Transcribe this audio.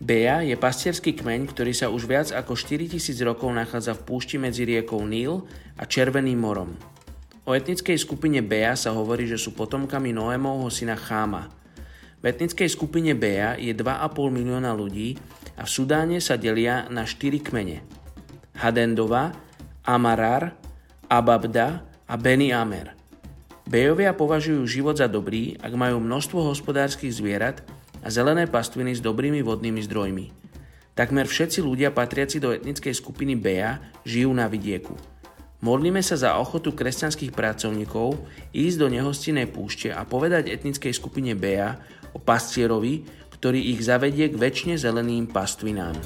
Bea je pastierský kmeň, ktorý sa už viac ako 4000 rokov nachádza v púšti medzi riekou Níl a Červeným morom. O etnickej skupine Bea sa hovorí, že sú potomkami Noémovho syna Cháma. V etnickej skupine Bea je 2,5 milióna ľudí a v Sudáne sa delia na 4 kmene. Hadendova, Amarar, Ababda a Beni Amer – Bejovia považujú život za dobrý, ak majú množstvo hospodárskych zvierat a zelené pastviny s dobrými vodnými zdrojmi. Takmer všetci ľudia patriaci do etnickej skupiny Beja žijú na vidieku. Modlíme sa za ochotu kresťanských pracovníkov ísť do nehostinej púšte a povedať etnickej skupine Beja o pastierovi, ktorý ich zavedie k väčšine zeleným pastvinám.